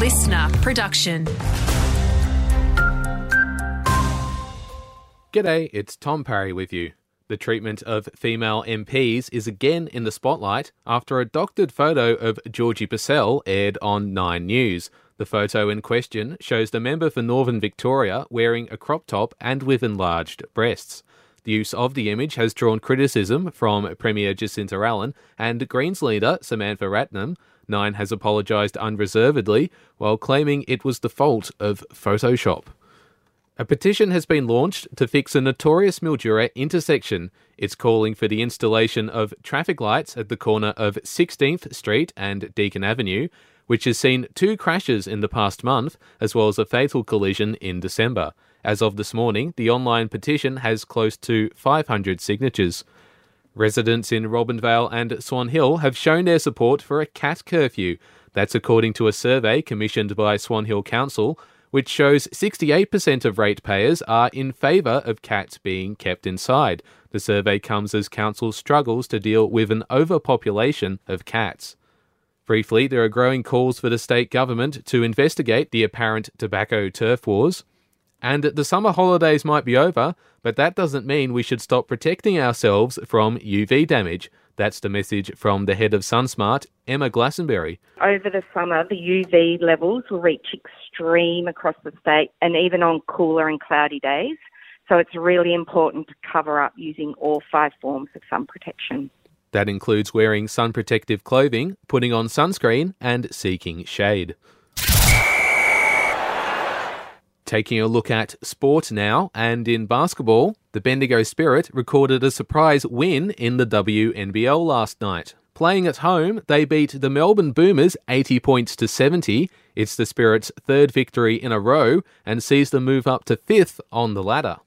listener production. G'day, it's Tom Parry with you. The treatment of female MPs is again in the spotlight after a doctored photo of Georgie Purcell aired on Nine News. The photo in question shows the member for Northern Victoria wearing a crop top and with enlarged breasts. The use of the image has drawn criticism from Premier Jacinta Allan and Greens leader Samantha Ratnam. Nine has apologised unreservedly while claiming it was the fault of Photoshop. A petition has been launched to fix a notorious Mildura intersection. It's calling for the installation of traffic lights at the corner of 16th Street and Deakin Avenue, which has seen two crashes in the past month, as well as a fatal collision in December. As of this morning, the online petition has close to 500 signatures. Residents in Robinvale and Swan Hill have shown their support for a cat curfew. That's according to a survey commissioned by Swan Hill Council, which shows 68% of ratepayers are in favour of cats being kept inside. The survey comes as council struggles to deal with an overpopulation of cats. Briefly, there are growing calls for the state government to investigate the apparent tobacco turf wars. And the summer holidays might be over, but that doesn't mean we should stop protecting ourselves from UV damage. That's the message from the head of SunSmart, Emma Glastonbury. Over the summer, the UV levels will reach extreme across the state and even on cooler and cloudy days. So it's really important to cover up using all five forms of sun protection. That includes wearing sun protective clothing, putting on sunscreen, and seeking shade. Taking a look at sport now, and in basketball, the Bendigo Spirit recorded a surprise win in the WNBL last night. Playing at home, they beat the Melbourne Boomers 80 points to 70. It's the Spirit's third victory in a row and sees them move up to fifth on the ladder.